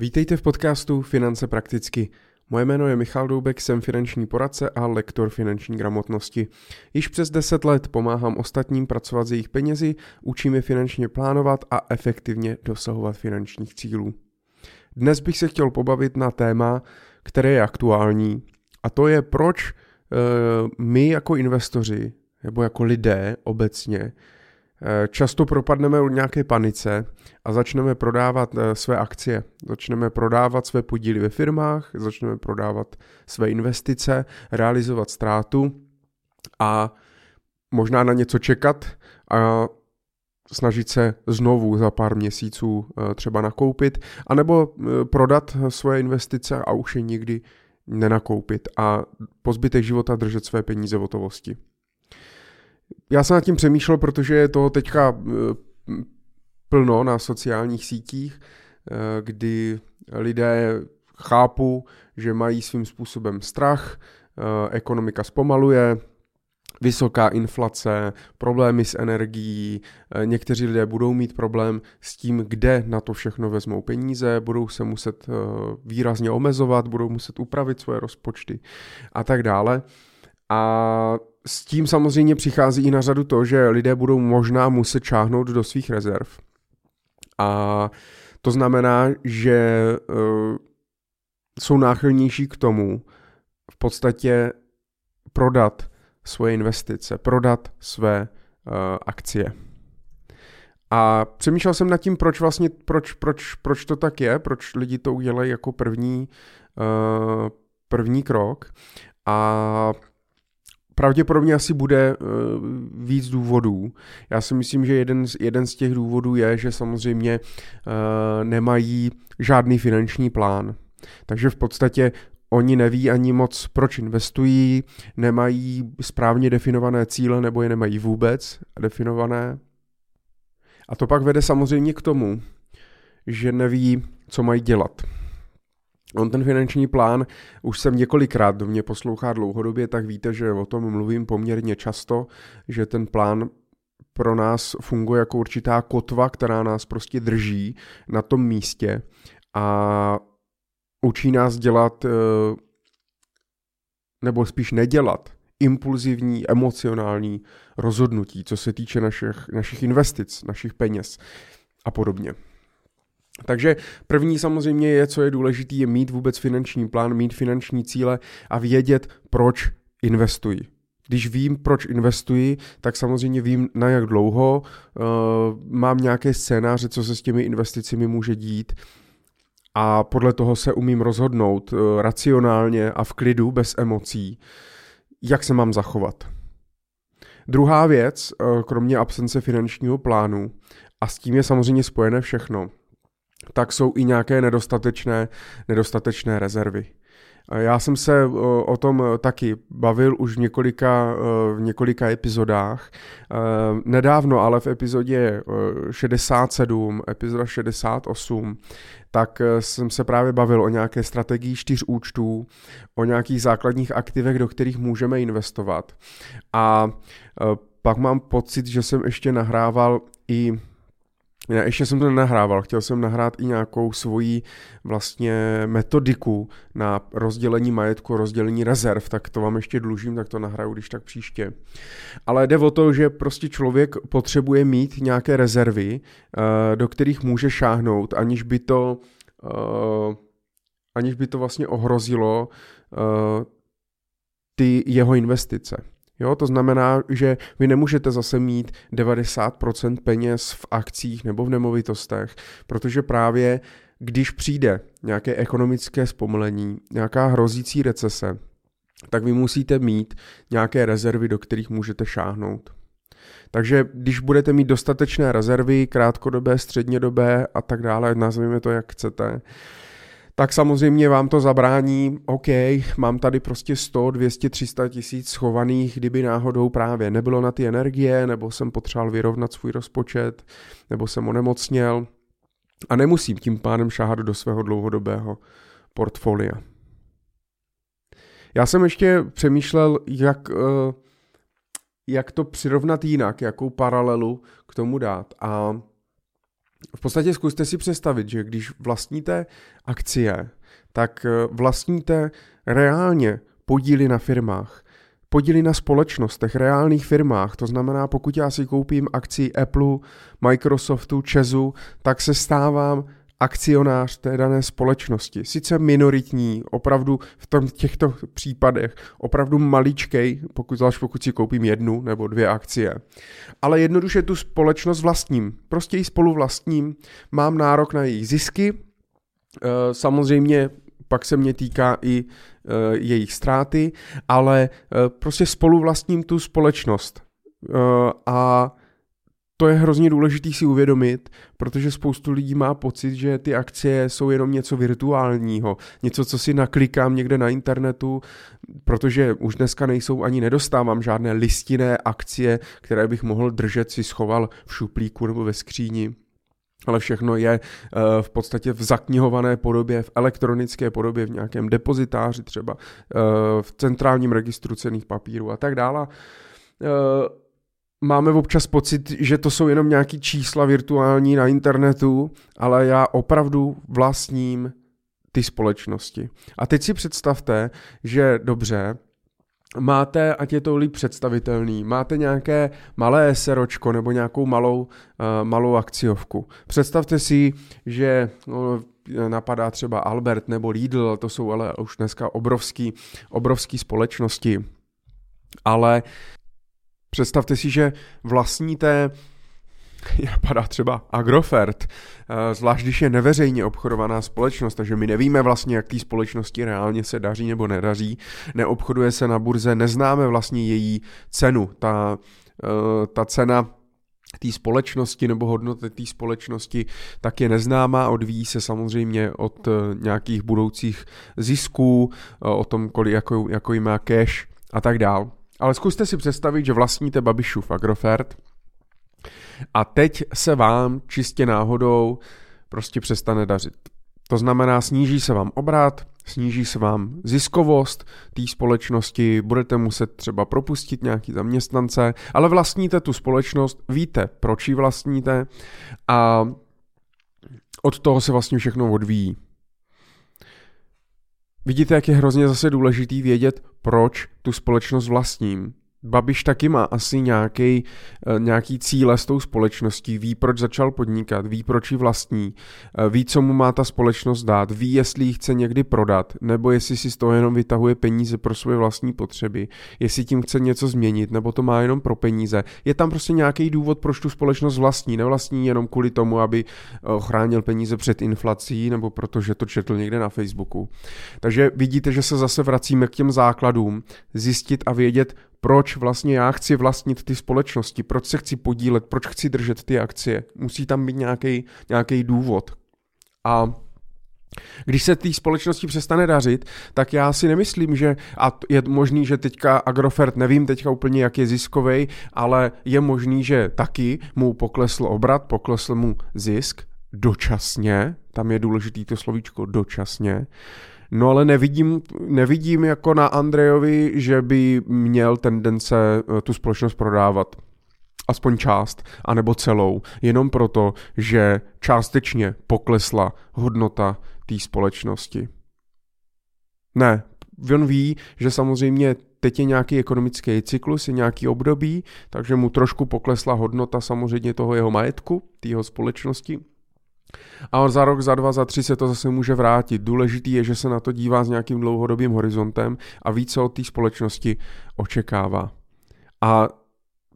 Vítejte v podcastu Finance prakticky. Moje jméno je Michal Doubek, jsem finanční poradce a lektor finanční gramotnosti. Již přes 10 let pomáhám ostatním pracovat s jejich penězi, učím je finančně plánovat a efektivně dosahovat finančních cílů. Dnes bych se chtěl pobavit na téma, které je aktuální, a to je proč uh, my jako investoři nebo jako lidé obecně často propadneme od nějaké panice a začneme prodávat eh, své akcie, začneme prodávat své podíly ve firmách, začneme prodávat své investice, realizovat ztrátu a možná na něco čekat a snažit se znovu za pár měsíců eh, třeba nakoupit, anebo prodat svoje investice a už je nikdy nenakoupit a po zbytek života držet své peníze v hotovosti. Já jsem nad tím přemýšlel, protože je toho teďka eh, plno na sociálních sítích, eh, kdy lidé chápu, že mají svým způsobem strach, eh, ekonomika zpomaluje, vysoká inflace, problémy s energií, někteří lidé budou mít problém s tím, kde na to všechno vezmou peníze, budou se muset výrazně omezovat, budou muset upravit svoje rozpočty a tak dále. A s tím samozřejmě přichází i na řadu to, že lidé budou možná muset čáhnout do svých rezerv. A to znamená, že uh, jsou náchylnější k tomu v podstatě prodat svoje investice, prodat své uh, akcie. A přemýšlel jsem nad tím, proč vlastně, proč, proč, proč to tak je, proč lidi to udělají jako první, uh, první krok. A pravděpodobně asi bude uh, víc důvodů. Já si myslím, že jeden z, jeden z těch důvodů je, že samozřejmě uh, nemají žádný finanční plán. Takže v podstatě oni neví ani moc, proč investují, nemají správně definované cíle nebo je nemají vůbec definované. A to pak vede samozřejmě k tomu, že neví, co mají dělat. On ten finanční plán už jsem několikrát, do mě poslouchá dlouhodobě, tak víte, že o tom mluvím poměrně často, že ten plán pro nás funguje jako určitá kotva, která nás prostě drží na tom místě a učí nás dělat, eh, nebo spíš nedělat, impulzivní, emocionální rozhodnutí, co se týče našich, našich investic, našich peněz a podobně. Takže první samozřejmě je, co je důležité, je mít vůbec finanční plán, mít finanční cíle a vědět, proč investuji. Když vím, proč investuji, tak samozřejmě vím, na jak dlouho, uh, mám nějaké scénáře, co se s těmi investicemi může dít a podle toho se umím rozhodnout uh, racionálně a v klidu, bez emocí, jak se mám zachovat. Druhá věc, uh, kromě absence finančního plánu, a s tím je samozřejmě spojené všechno, tak jsou i nějaké nedostatečné, nedostatečné rezervy. Já jsem se o tom taky bavil už v několika, v několika epizodách. Nedávno, ale v epizodě 67, epizoda 68, tak jsem se právě bavil o nějaké strategii čtyř účtů, o nějakých základních aktivech, do kterých můžeme investovat. A pak mám pocit, že jsem ještě nahrával i já ještě jsem to nenahrával, chtěl jsem nahrát i nějakou svoji vlastně metodiku na rozdělení majetku, rozdělení rezerv, tak to vám ještě dlužím, tak to nahraju když tak příště. Ale jde o to, že prostě člověk potřebuje mít nějaké rezervy, eh, do kterých může šáhnout, aniž by to, eh, aniž by to vlastně ohrozilo eh, ty jeho investice. Jo, to znamená, že vy nemůžete zase mít 90% peněz v akcích nebo v nemovitostech, protože právě když přijde nějaké ekonomické zpomalení, nějaká hrozící recese, tak vy musíte mít nějaké rezervy, do kterých můžete šáhnout. Takže když budete mít dostatečné rezervy, krátkodobé, střednědobé a tak dále, nazvěme to jak chcete, tak samozřejmě vám to zabrání, OK, mám tady prostě 100, 200, 300 tisíc schovaných, kdyby náhodou právě nebylo na ty energie, nebo jsem potřeboval vyrovnat svůj rozpočet, nebo jsem onemocněl a nemusím tím pádem šáhat do svého dlouhodobého portfolia. Já jsem ještě přemýšlel, jak, eh, jak to přirovnat jinak, jakou paralelu k tomu dát. A v podstatě zkuste si představit, že když vlastníte akcie, tak eh, vlastníte reálně podíly na firmách podíly na společnostech, reálných firmách. To znamená, pokud já si koupím akci Apple, Microsoftu, Česu, tak se stávám akcionář té dané společnosti. Sice minoritní, opravdu v tom, těchto případech, opravdu maličkej, pokud, zvlášť pokud si koupím jednu nebo dvě akcie. Ale jednoduše tu společnost vlastním. Prostě ji spolu vlastním, mám nárok na její zisky, eh, samozřejmě pak se mě týká i uh, jejich ztráty, ale uh, prostě spolu vlastním tu společnost. A to je hrozně důležité si uvědomit, protože spoustu lidí má pocit, že ty akcie jsou jenom něco virtuálního, něco, co si naklikám někde na internetu, protože už dneska nejsou ani nedostávám žádné listinné akcie, které bych mohl držet, si schoval v šuplíku nebo ve skříni ale všechno je eh, v podstatě v zaknihované podobě, v elektronické podobě, v nějakém depozitáři třeba, eh, v centrálním registru cených papírů a tak dále. Máme občas pocit, že to jsou jenom nějaký čísla virtuální na internetu, ale já opravdu vlastním ty společnosti. A teď si představte, že dobře, máte, ať je to líp představitelný, máte nějaké malé seročko nebo nějakou malou, uh, malou akciovku. Představte si, že no, napadá třeba Albert nebo Lidl, to jsou ale už dneska obrovský, obrovský společnosti. Ale představte si, že vlastníte napadá třeba Agrofert, eh, zvlášť když je neveřejně obchodovaná společnost, takže my nevíme vlastně, jak té společnosti reálně se daří nebo nedaří, neobchoduje se na burze, neznáme vlastně její cenu. Ta, eh, ta cena té společnosti nebo hodnoty té společnosti tak je neznámá, odvíjí se samozřejmě od eh, nějakých budoucích zisků, o tom, kolik, jako, jako má cash a tak dál. Ale zkuste si představit, že vlastníte Babišův Agrofert, a teď se vám čistě náhodou prostě přestane dařit. To znamená, sníží se vám obrat, sníží se vám ziskovost té společnosti, budete muset třeba propustit nějaký zaměstnance, ale vlastníte tu společnost, víte, proč ji vlastníte a od toho se vlastně všechno odvíjí. Vidíte, jak je hrozně zase důležitý vědět, proč tu společnost vlastním. Babiš taky má asi nějaký, eh, nějaký cíle s tou společností, ví, proč začal podnikat, ví, proč ji vlastní, eh, ví, co mu má ta společnost dát, ví, jestli ji chce někdy prodat, nebo jestli si z toho jenom vytahuje peníze pro svoje vlastní potřeby, jestli tím chce něco změnit, nebo to má jenom pro peníze. Je tam prostě nějaký důvod, proč tu společnost vlastní. Nevlastní jenom kvůli tomu, aby eh, ochránil peníze před inflací, nebo protože to četl někde na Facebooku. Takže vidíte, že se zase vracíme k těm základům, zjistit a vědět, proč vlastně já chci vlastnit ty společnosti, proč se chci podílet, proč chci držet ty akcie. Musí tam být nějaký důvod. A když se té společnosti přestane dařit, tak já si nemyslím, že, a je možný, že teďka Agrofert, nevím teďka úplně, jak je ziskový, ale je možný, že taky mu poklesl obrat, poklesl mu zisk dočasně, tam je důležitý to slovíčko dočasně, No ale nevidím, nevidím jako na Andrejovi, že by měl tendence eh, tu společnost prodávat. Aspoň část, anebo celou, jenom proto, že částečně poklesla hodnota té společnosti. Ne, on ví, že samozřejmě teď je nějaký ekonomický cyklus, je nějaký období, takže mu trošku poklesla hodnota samozřejmě toho jeho majetku, té společnosti, a za rok, za dva, za tři se to zase může vrátit. Důležitý je, že se na to dívá s nějakým dlouhodobým horizontem a ví, co od té společnosti očekává. A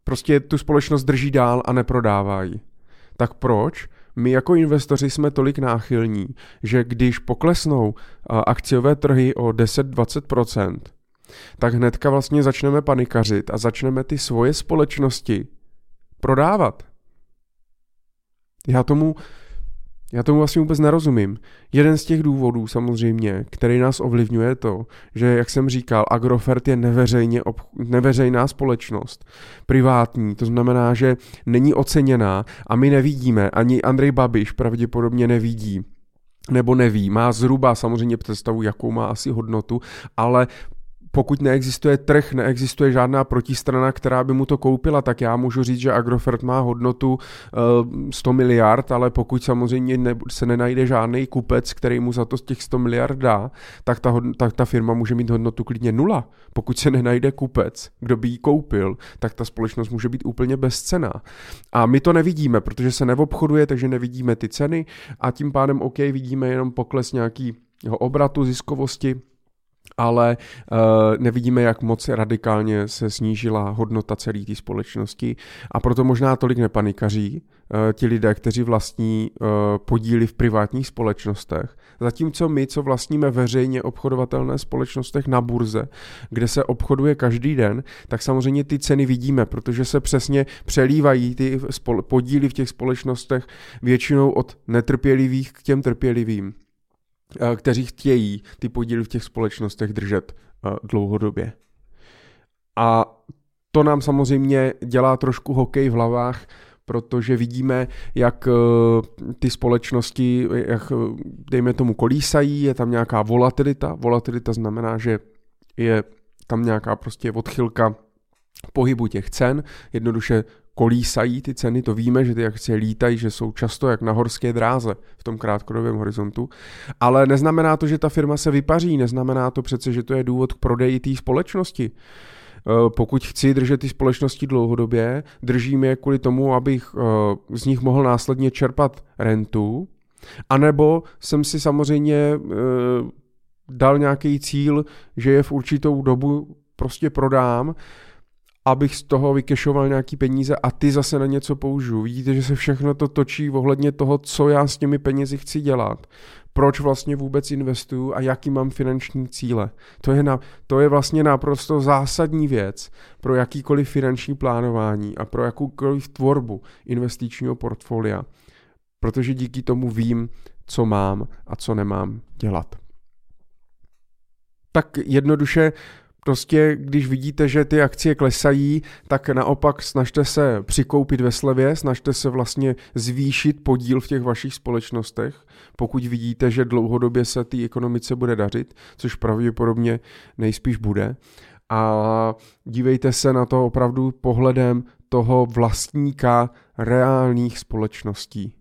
prostě tu společnost drží dál a neprodávají. Tak proč? My jako investoři jsme tolik náchylní, že když poklesnou akciové trhy o 10-20%, tak hnedka vlastně začneme panikařit a začneme ty svoje společnosti prodávat. Já tomu já tomu vlastně vůbec nerozumím. Jeden z těch důvodů samozřejmě, který nás ovlivňuje je to, že, jak jsem říkal, Agrofert je neveřejně ob, neveřejná společnost, privátní, to znamená, že není oceněná a my nevidíme, ani Andrej Babiš pravděpodobně nevidí, nebo neví, má zhruba samozřejmě představu, jakou má asi hodnotu, ale pokud neexistuje trh, neexistuje žádná protistrana, která by mu to koupila, tak já můžu říct, že Agrofert má hodnotu 100 eh, miliard, ale pokud samozřejmě ne, se nenajde žádný kupec, který mu za to těch 100 miliard dá, tak ta, tak ta firma může mít hodnotu klidně nula. Pokud se nenajde kupec, kdo by ji koupil, tak ta společnost může být úplně bezcená. A my to nevidíme, protože se neobchoduje, takže nevidíme ty ceny a tím pádem OK, vidíme jenom pokles nějaký obratu, ziskovosti, ale uh, nevidíme, jak moc radikálně se snížila hodnota celé té společnosti a proto možná tolik nepanikaří uh, ti lidé, kteří vlastní uh, podíly v privátních společnostech. Zatímco my, co vlastníme veřejně obchodovatelné společnostech na burze, kde se obchoduje každý den, tak samozřejmě ty ceny vidíme, protože se přesně přelívají ty podíly v těch společnostech většinou od netrpělivých k těm trpělivým. Eh, kteří chtějí ty podíly v těch společnostech držet eh, dlouhodobě. A to nám samozřejmě dělá trošku hokej v hlavách, protože vidíme, jak eh, ty společnosti, jak dejme tomu kolísají, je tam nějaká volatilita. Volatilita znamená, že je tam nějaká prostě odchylka pohybu těch cen, jednoduše kolísají ty ceny, to víme, že ty akcie lítají, že jsou často jak na horské dráze v tom krátkodobém horizontu, ale neznamená to, že ta firma se vypaří, neznamená to přece, že to je důvod k prodeji té společnosti. Eh, pokud chci držet ty společnosti dlouhodobě, držím je kvůli tomu, abych eh, z nich mohl následně čerpat rentu, anebo jsem si samozřejmě eh, dal nějaký cíl, že je v určitou dobu prostě prodám, abych z toho vykešoval nějaký peníze a ty zase na něco použiju. Vidíte, že se všechno to točí ohledně toho, co já s těmi penězi chci dělat, proč vlastně vůbec investuju a jaký mám finanční cíle. To je, na, to je vlastně naprosto zásadní věc pro jakýkoliv finanční plánování a pro jakoukoliv tvorbu investičního portfolia, protože díky tomu vím, co mám a co nemám dělat. Tak jednoduše Prostě, když vidíte, že ty akcie klesají, tak naopak snažte se přikoupit ve slevě, snažte se vlastně zvýšit podíl v těch vašich společnostech, pokud vidíte, že dlouhodobě se té ekonomice bude dařit, což pravděpodobně nejspíš bude. A dívejte se na to opravdu pohledem toho vlastníka reálných společností.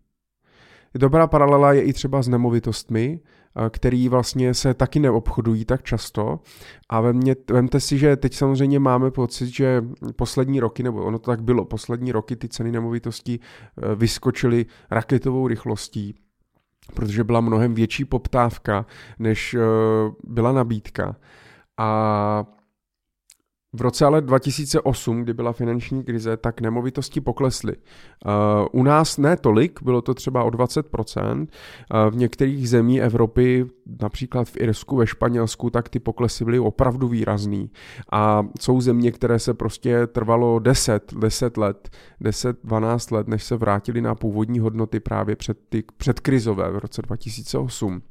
Dobrá paralela je i třeba s nemovitostmi, který vlastně se taky neobchodují tak často. A vemte si, že teď samozřejmě máme pocit, že poslední roky, nebo ono to tak bylo, poslední roky ty ceny nemovitostí eh, vyskočily raketovou rychlostí protože byla mnohem větší poptávka, než eh, byla nabídka. A v roce ale 2008, kdy byla finanční krize, tak nemovitosti poklesly. Uh, u nás ne tolik, bylo to třeba o 20%. Uh, v některých zemí Evropy, například v Irsku, ve Španělsku, tak ty poklesy byly opravdu výrazný. A jsou země, které se prostě trvalo 10, 10 let, 10, 12 let, než se vrátili na původní hodnoty právě před, ty, před krizové v roce 2008.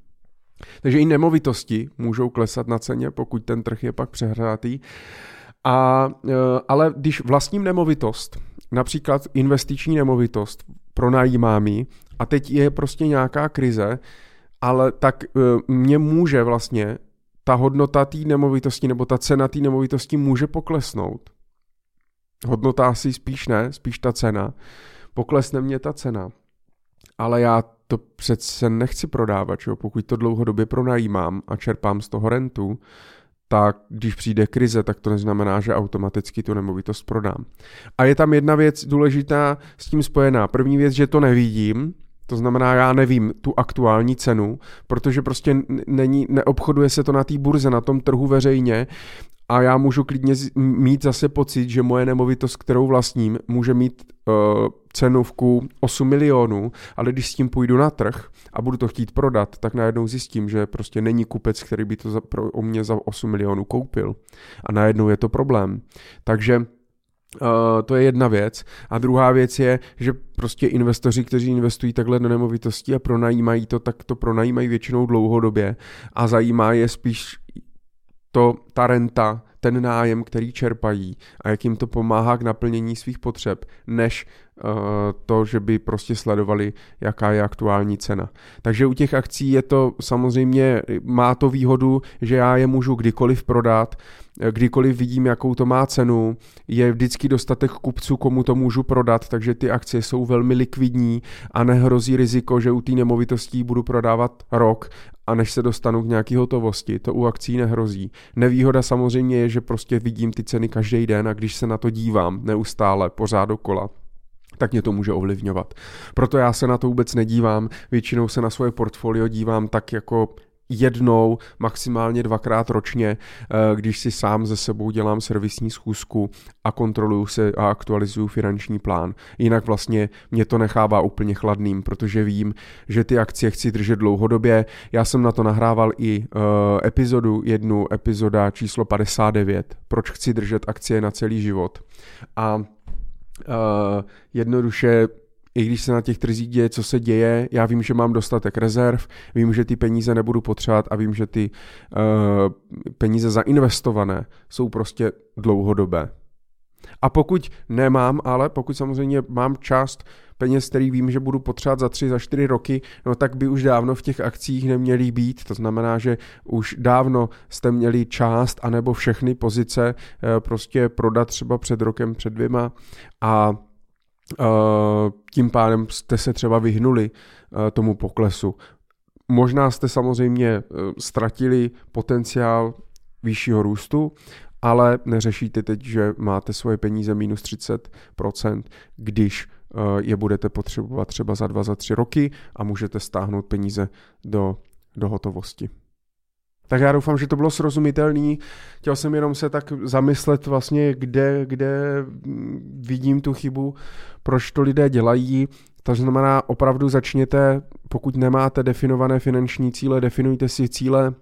Takže i nemovitosti můžou klesat na ceně, pokud ten trh je pak přehrátý. A, e, ale když vlastním nemovitost, například investiční nemovitost, pronajímám ji a teď je prostě nějaká krize, ale tak e, mě může vlastně ta hodnota té nemovitosti nebo ta cena té nemovitosti může poklesnout. Hodnota asi spíš ne, spíš ta cena. Poklesne mě ta cena. Ale já to přece nechci prodávat, čo? pokud to dlouhodobě pronajímám a čerpám z toho rentu, tak když přijde krize, tak to neznamená, že automaticky tu nemovitost prodám. A je tam jedna věc důležitá s tím spojená. První věc, že to nevidím, to znamená, já nevím tu aktuální cenu, protože prostě není, neobchoduje se to na té burze, na tom trhu veřejně a já můžu klidně mít zase pocit, že moje nemovitost, kterou vlastním, může mít uh, cenovku 8 milionů, ale když s tím půjdu na trh a budu to chtít prodat, tak najednou zjistím, že prostě není kupec, který by to za, pro, o mě za 8 milionů koupil. A najednou je to problém. Takže Uh, to je jedna věc. A druhá věc je, že prostě investoři, kteří investují takhle do nemovitostí a pronajímají to, tak to pronajímají většinou dlouhodobě a zajímá je spíš to, ta renta, ten nájem, který čerpají a jak jim to pomáhá k naplnění svých potřeb, než to, že by prostě sledovali, jaká je aktuální cena. Takže u těch akcí je to samozřejmě, má to výhodu, že já je můžu kdykoliv prodat, kdykoliv vidím, jakou to má cenu, je vždycky dostatek kupců, komu to můžu prodat, takže ty akcie jsou velmi likvidní a nehrozí riziko, že u té nemovitostí budu prodávat rok a než se dostanu k nějaký hotovosti, to u akcí nehrozí. Nevýhoda samozřejmě je, že prostě vidím ty ceny každý den a když se na to dívám neustále, pořád dokola, tak mě to může ovlivňovat. Proto já se na to vůbec nedívám, většinou se na svoje portfolio dívám tak jako jednou, maximálně dvakrát ročně, eh, když si sám ze sebou dělám servisní schůzku a kontroluju se a aktualizuju finanční plán. Jinak vlastně mě to nechává úplně chladným, protože vím, že ty akcie chci držet dlouhodobě. Já jsem na to nahrával i uh, epizodu, jednu epizoda číslo 59, proč chci držet akcie na celý život. A uh, jednoduše i když se na těch trzích děje, co se děje, já vím, že mám dostatek rezerv, vím, že ty peníze nebudu potřebovat a vím, že ty uh, peníze zainvestované jsou prostě dlouhodobé. A pokud nemám, ale pokud samozřejmě mám část peněz, který vím, že budu potřebovat za tři, za čtyři roky, no tak by už dávno v těch akcích neměly být. To znamená, že už dávno jste měli část anebo všechny pozice uh, prostě prodat třeba před rokem, před dvěma a Eh, tím pádem jste se třeba vyhnuli eh, tomu poklesu. Možná jste samozřejmě eh, ztratili potenciál vyššího růstu, ale neřešíte teď, že máte svoje peníze minus 30%, když je budete potřebovat třeba za dva, za tři roky a můžete stáhnout peníze do, do hotovosti. Tak já doufám, že to bylo srozumitelný. Chtěl jsem jenom se tak zamyslet vlastně, kde, kde vidím tu chybu, proč to lidé dělají. To znamená, opravdu začněte, pokud nemáte definované finanční cíle, definujte si cíle,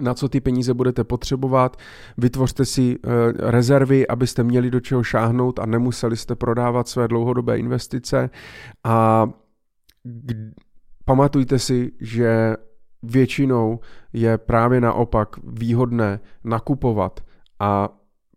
na co ty peníze budete potřebovat, vytvořte si e, rezervy, abyste měli do čeho šáhnout a nemuseli jste prodávat své dlouhodobé investice. A pamatujte si, že většinou je právě naopak výhodné nakupovat a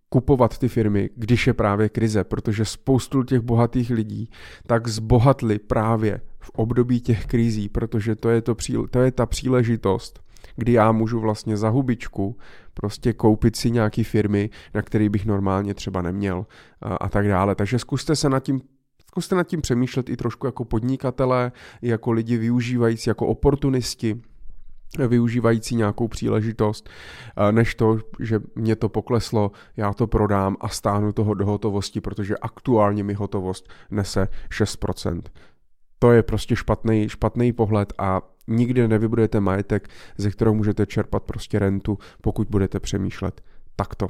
kupovat ty firmy, když je právě krize, protože spoustu těch bohatých lidí tak zbohatli právě v období těch krizí, protože to je, to, to je ta příležitost, kdy já můžu vlastně za hubičku prostě koupit si nějaký firmy, na který bych normálně třeba neměl a, a tak dále. Takže zkuste se nad tím Zkuste nad tím přemýšlet i trošku jako podnikatelé, jako lidi využívající, jako oportunisti, využívající nějakou příležitost, než to, že mě to pokleslo, já to prodám a stáhnu toho do hotovosti, protože aktuálně mi hotovost nese 6%. To je prostě špatný, špatný pohled a nikdy nevybudujete majetek, ze kterého můžete čerpat prostě rentu, pokud budete přemýšlet takto.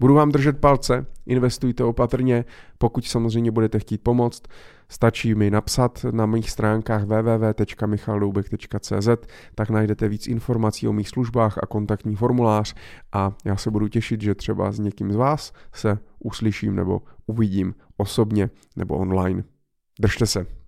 Budu vám držet palce, investujte opatrně, pokud samozřejmě budete chtít pomoct, stačí mi napsat na mých stránkách www.michaldoubek.cz, tak najdete víc informací o mých službách a kontaktní formulář a já se budu těšit, že třeba s někým z vás se uslyším nebo uvidím osobně nebo online. Držte se.